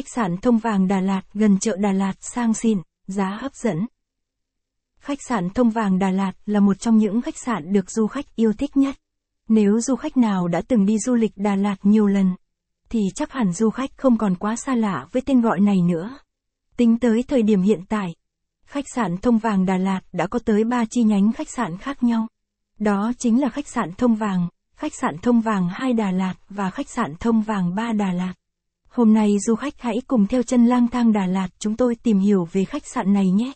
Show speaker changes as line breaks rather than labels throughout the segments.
Khách sạn Thông Vàng Đà Lạt gần chợ Đà Lạt sang xịn, giá hấp dẫn. Khách sạn Thông Vàng Đà Lạt là một trong những khách sạn được du khách yêu thích nhất. Nếu du khách nào đã từng đi du lịch Đà Lạt nhiều lần, thì chắc hẳn du khách không còn quá xa lạ với tên gọi này nữa. Tính tới thời điểm hiện tại, khách sạn Thông Vàng Đà Lạt đã có tới 3 chi nhánh khách sạn khác nhau. Đó chính là khách sạn Thông Vàng, khách sạn Thông Vàng 2 Đà Lạt và khách sạn Thông Vàng 3 Đà Lạt. Hôm nay du khách hãy cùng theo chân lang thang Đà Lạt chúng tôi tìm hiểu về khách sạn này nhé.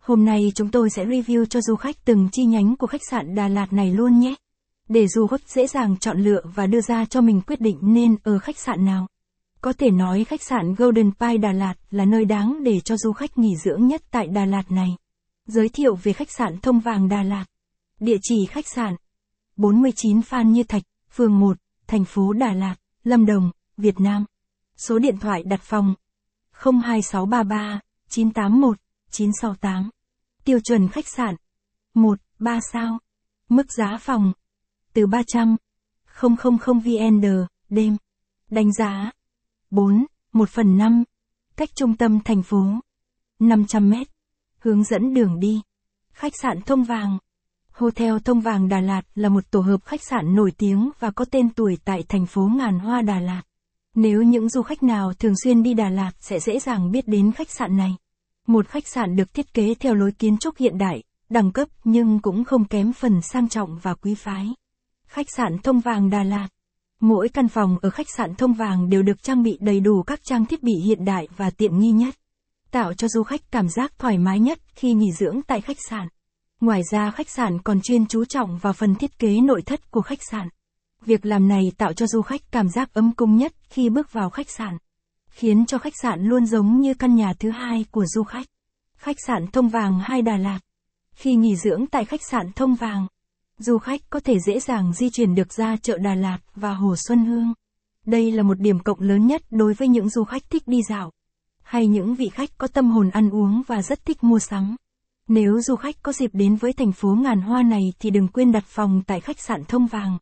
Hôm nay chúng tôi sẽ review cho du khách từng chi nhánh của khách sạn Đà Lạt này luôn nhé. Để du khách dễ dàng chọn lựa và đưa ra cho mình quyết định nên ở khách sạn nào. Có thể nói khách sạn Golden Pie Đà Lạt là nơi đáng để cho du khách nghỉ dưỡng nhất tại Đà Lạt này. Giới thiệu về khách sạn Thông Vàng Đà Lạt. Địa chỉ khách sạn 49 Phan Như Thạch, phường 1, thành phố Đà Lạt, Lâm Đồng, Việt Nam. Số điện thoại đặt phòng 02633 981 968. Tiêu chuẩn khách sạn 1, 3 sao. Mức giá phòng từ 300 000 VND đêm. Đánh giá 4, 1 phần 5. Cách trung tâm thành phố 500 m Hướng dẫn đường đi. Khách sạn Thông Vàng Hotel Thông Vàng Đà Lạt là một tổ hợp khách sạn nổi tiếng và có tên tuổi tại thành phố Ngàn Hoa Đà Lạt. Nếu những du khách nào thường xuyên đi Đà Lạt sẽ dễ dàng biết đến khách sạn này. Một khách sạn được thiết kế theo lối kiến trúc hiện đại, đẳng cấp nhưng cũng không kém phần sang trọng và quý phái. Khách sạn Thông Vàng Đà Lạt Mỗi căn phòng ở khách sạn Thông Vàng đều được trang bị đầy đủ các trang thiết bị hiện đại và tiện nghi nhất, tạo cho du khách cảm giác thoải mái nhất khi nghỉ dưỡng tại khách sạn. Ngoài ra khách sạn còn chuyên chú trọng vào phần thiết kế nội thất của khách sạn. Việc làm này tạo cho du khách cảm giác ấm cung nhất khi bước vào khách sạn, khiến cho khách sạn luôn giống như căn nhà thứ hai của du khách. Khách sạn Thông Vàng 2 Đà Lạt. Khi nghỉ dưỡng tại khách sạn Thông Vàng, du khách có thể dễ dàng di chuyển được ra chợ Đà Lạt và Hồ Xuân Hương. Đây là một điểm cộng lớn nhất đối với những du khách thích đi dạo, hay những vị khách có tâm hồn ăn uống và rất thích mua sắm. Nếu du khách có dịp đến với thành phố ngàn hoa này thì đừng quên đặt phòng tại khách sạn Thông Vàng.